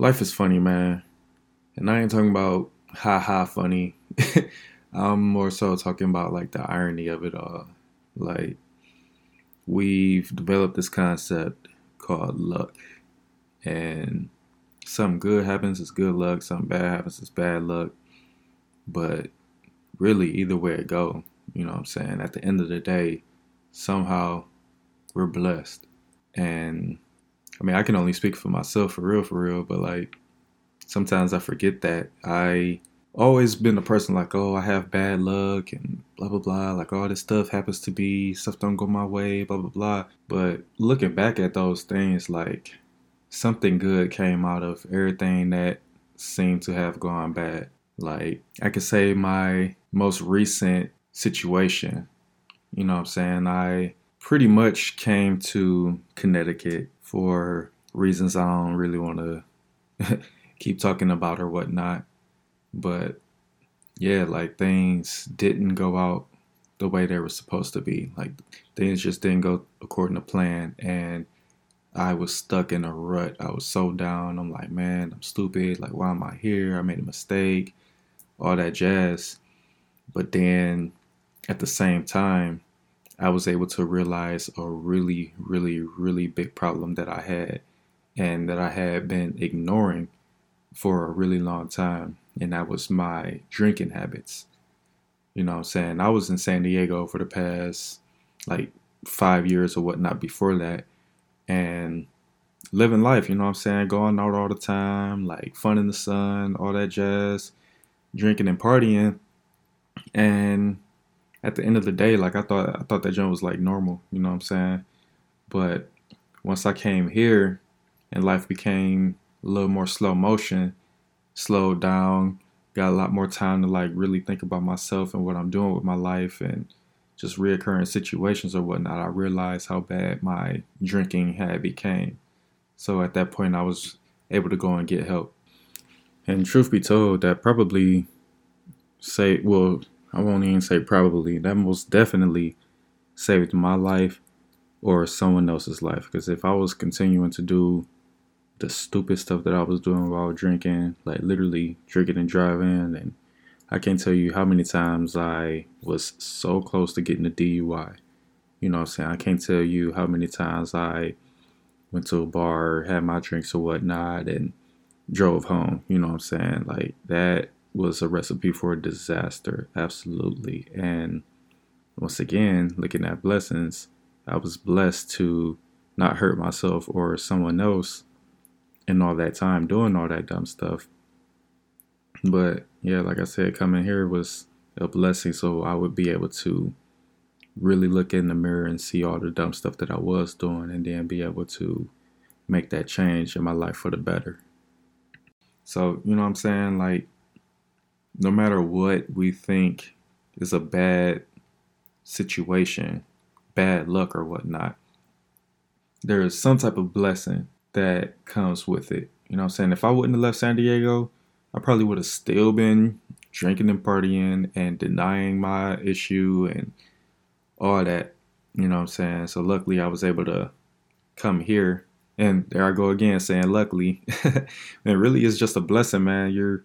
life is funny, man. And I ain't talking about ha ha funny. I'm more so talking about like the irony of it all. Like, we've developed this concept called luck. And something good happens, it's good luck. Something bad happens, it's bad luck. But really, either way it go, you know what I'm saying? At the end of the day, somehow we're blessed. And I mean, I can only speak for myself for real, for real, but like sometimes I forget that I always been a person like, oh, I have bad luck and blah blah blah. Like all this stuff happens to be stuff don't go my way, blah blah blah. But looking back at those things, like something good came out of everything that seemed to have gone bad. Like I could say my most recent situation, you know what I'm saying? I pretty much came to Connecticut for reasons I don't really want to keep talking about or whatnot. But yeah, like things didn't go out the way they were supposed to be. Like things just didn't go according to plan. And I was stuck in a rut. I was so down. I'm like, man, I'm stupid. Like, why am I here? I made a mistake. All that jazz. But then at the same time, I was able to realize a really, really, really big problem that I had and that I had been ignoring for a really long time. And that was my drinking habits. You know what I'm saying? I was in San Diego for the past like five years or whatnot before that. And living life, you know what I'm saying? Going out all the time, like fun in the sun, all that jazz, drinking and partying. And at the end of the day, like I thought I thought that joint was like normal, you know what I'm saying? But once I came here and life became a little more slow motion, slowed down, got a lot more time to like really think about myself and what I'm doing with my life and just reoccurring situations or whatnot, I realized how bad my drinking had became. So at that point I was able to go and get help. And truth be told, that probably say well I won't even say probably. That most definitely saved my life or someone else's life. Because if I was continuing to do the stupid stuff that I was doing while drinking, like literally drinking and driving, and I can't tell you how many times I was so close to getting a DUI. You know what I'm saying? I can't tell you how many times I went to a bar, had my drinks or whatnot, and drove home. You know what I'm saying? Like that was a recipe for a disaster, absolutely. And once again, looking at blessings, I was blessed to not hurt myself or someone else in all that time doing all that dumb stuff. But yeah, like I said, coming here was a blessing so I would be able to really look in the mirror and see all the dumb stuff that I was doing and then be able to make that change in my life for the better. So, you know what I'm saying? Like, no matter what we think is a bad situation, bad luck or whatnot, there is some type of blessing that comes with it. You know what I'm saying? If I wouldn't have left San Diego, I probably would have still been drinking and partying and denying my issue and all that. You know what I'm saying? So luckily I was able to come here. And there I go again saying luckily. it really is just a blessing, man. You're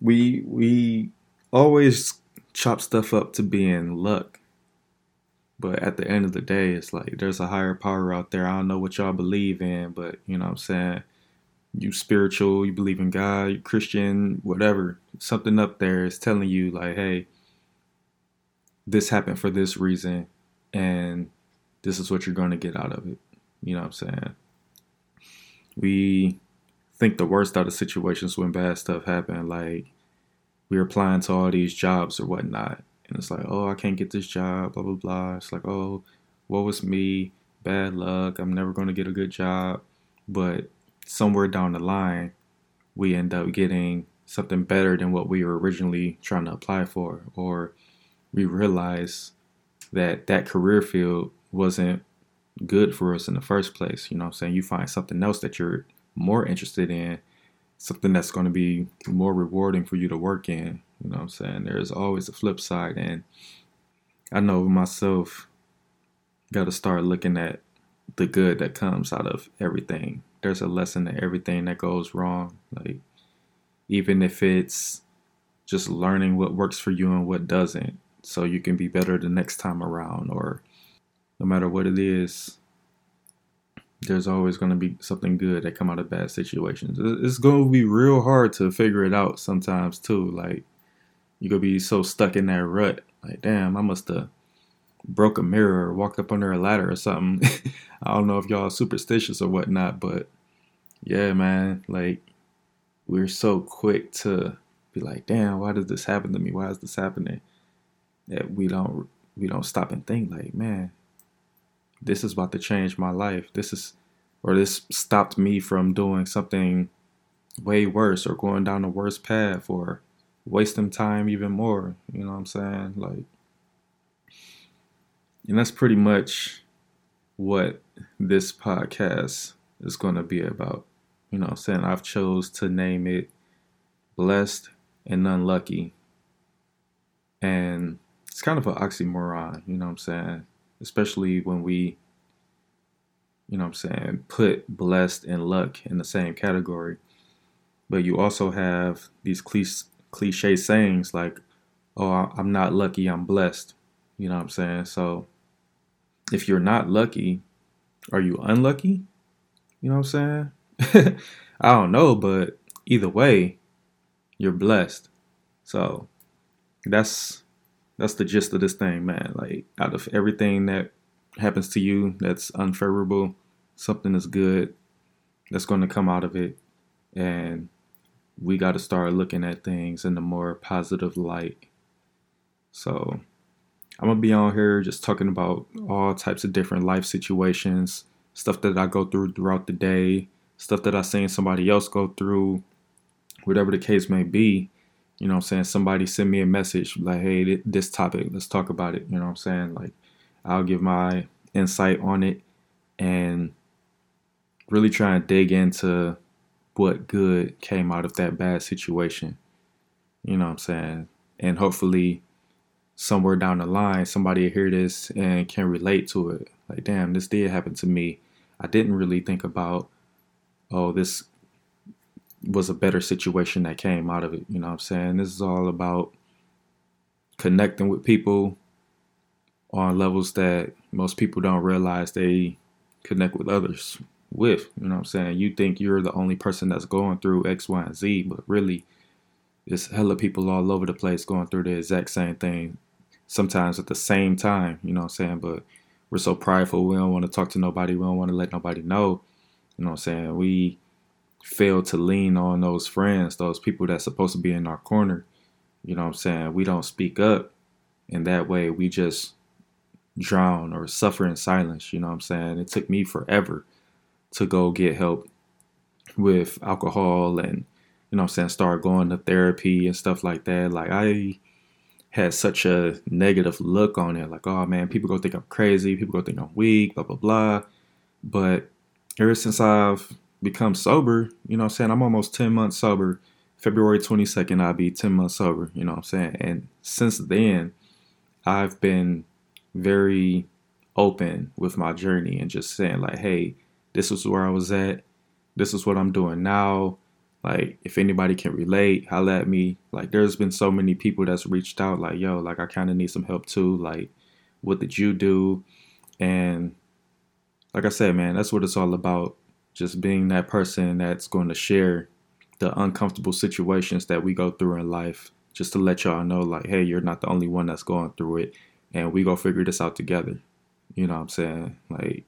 we we always chop stuff up to being luck. But at the end of the day, it's like there's a higher power out there. I don't know what y'all believe in, but you know what I'm saying? You spiritual, you believe in God, you Christian, whatever. Something up there is telling you like, hey, this happened for this reason and this is what you're going to get out of it. You know what I'm saying? We think the worst out of situations when bad stuff happened. Like we're applying to all these jobs or whatnot, and it's like, oh, I can't get this job, blah blah blah. It's like, oh, what was me? Bad luck. I'm never going to get a good job. But somewhere down the line, we end up getting something better than what we were originally trying to apply for, or we realize that that career field wasn't good for us in the first place. You know what I'm saying? You find something else that you're more interested in, something that's going to be more rewarding for you to work in. You know what I'm saying? There's always a flip side. And I know myself got to start looking at the good that comes out of everything. there's a lesson to everything that goes wrong. Like even if it's just learning what works for you and what doesn't so you can be better the next time around or no matter what it is there's always going to be something good that come out of bad situations. It's going to be real hard to figure it out sometimes too like you could be so stuck in that rut like damn i must have broke a mirror or walked up under a ladder or something. I don't know if y'all superstitious or whatnot but yeah man like we're so quick to be like damn why does this happen to me? Why is this happening? That we don't we don't stop and think like man this is about to change my life. This is, or this stopped me from doing something way worse or going down the worst path or wasting time even more. You know what I'm saying? Like, and that's pretty much what this podcast is going to be about. You know what I'm saying? I've chose to name it Blessed and Unlucky. And it's kind of an oxymoron, you know what I'm saying? Especially when we you know what I'm saying, put blessed and luck in the same category. But you also have these cliche, sayings like, oh, I'm not lucky, I'm blessed. You know what I'm saying? So if you're not lucky, are you unlucky? You know what I'm saying? I don't know, but either way, you're blessed. So that's that's the gist of this thing, man. Like out of everything that happens to you that's unfavorable, something is good that's going to come out of it. And we got to start looking at things in a more positive light. So I'm going to be on here just talking about all types of different life situations, stuff that I go through throughout the day, stuff that I've seen somebody else go through, whatever the case may be you know what I'm saying? Somebody send me a message like, hey, this topic, let's talk about it. You know what I'm saying? Like, I'll give my insight on it and really try and dig into what good came out of that bad situation. You know what I'm saying? And hopefully, somewhere down the line, somebody hear this and can relate to it. Like, damn, this did happen to me. I didn't really think about, oh, this was a better situation that came out of it. You know what I'm saying? This is all about connecting with people on levels that most people don't realize they connect with others with. You know what I'm saying? You think you're the only person that's going through X, Y, and Z, but really, it's hella people all over the place going through the exact same thing, sometimes at the same time. You know what I'm saying? But we're so prideful. We don't want to talk to nobody. We don't want to let nobody know. You know what I'm saying? We fail to lean on those friends, those people that's supposed to be in our corner. You know what I'm saying? We don't speak up. And that way we just drown or suffer in silence. You know what I'm saying? It took me forever to go get help with alcohol and, you know what I'm saying, start going to therapy and stuff like that. Like I had such a negative look on it. Like, oh man, people go think I'm crazy. People go think I'm weak, blah, blah, blah. But ever since I've become sober, you know I'm saying? I'm almost 10 months sober. February 22nd, I'll be 10 months sober, you know I'm saying? And since then, I've been very open with my journey and just saying, like, hey, this is where I was at. This is what I'm doing now. Like, if anybody can relate, holla at me. Like, there's been so many people that's reached out, like, yo, like, I kind of need some help too. Like, what did you do? And like I said, man, that's what it's all about just being that person that's going to share the uncomfortable situations that we go through in life just to let y'all know like hey you're not the only one that's going through it and we go figure this out together. You know what i'm saying? Like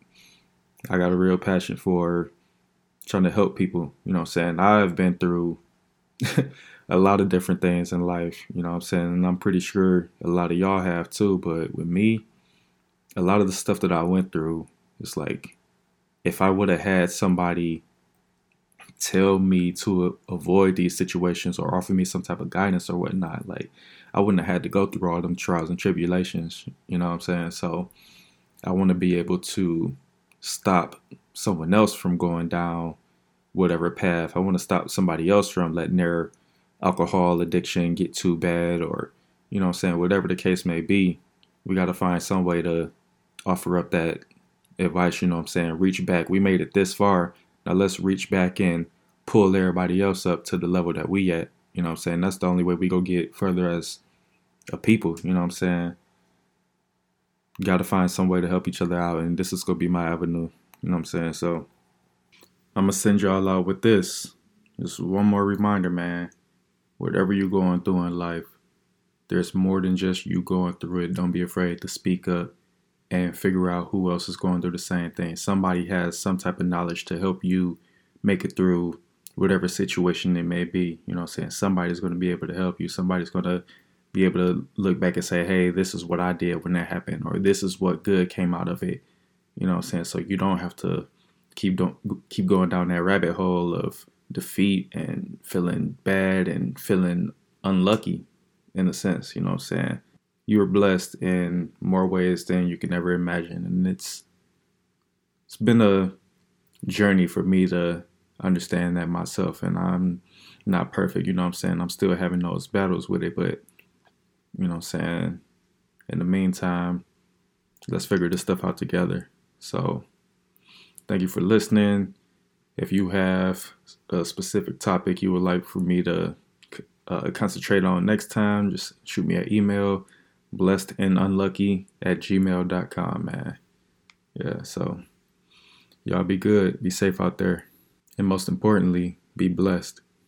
i got a real passion for trying to help people you know what i'm saying? I've been through a lot of different things in life you know what i'm saying? And i'm pretty sure a lot of y'all have too but with me a lot of the stuff that i went through it's like if I would have had somebody tell me to avoid these situations or offer me some type of guidance or whatnot, like I wouldn't have had to go through all them trials and tribulations. You know what I'm saying? So I want to be able to stop someone else from going down whatever path. I want to stop somebody else from letting their alcohol addiction get too bad or, you know what I'm saying, whatever the case may be. We got to find some way to offer up that advice, you know what I'm saying? Reach back. We made it this far. Now let's reach back and pull everybody else up to the level that we at. You know what I'm saying? That's the only way we go get further as a people. You know what I'm saying? Got to find some way to help each other out, and this is gonna be my avenue. You know what I'm saying? So I'm gonna send y'all out with this. Just one more reminder, man. Whatever you're going through in life, there's more than just you going through it. Don't be afraid to speak up and figure out who else is going through the same thing. Somebody has some type of knowledge to help you make it through whatever situation it may be. You know what I'm saying? Somebody's going to be able to help you. Somebody's going to be able to look back and say, hey, this is what I did when that happened, or this is what good came out of it. You know what I'm saying? So you don't have to keep don't keep going down that rabbit hole of defeat and feeling bad and feeling unlucky in a sense, you know what I'm saying? You are blessed in more ways than you can ever imagine. And it's it's been a journey for me to understand that myself and I'm not perfect, you know what I'm saying? I'm still having those battles with it, but you know what I'm saying? In the meantime, let's figure this stuff out together. So, thank you for listening. If you have a specific topic you would like for me to uh, concentrate on next time, just shoot me an email, blessed and unlucky at gmail.com, man. Yeah, so y'all be good, be safe out there, and most importantly, be blessed.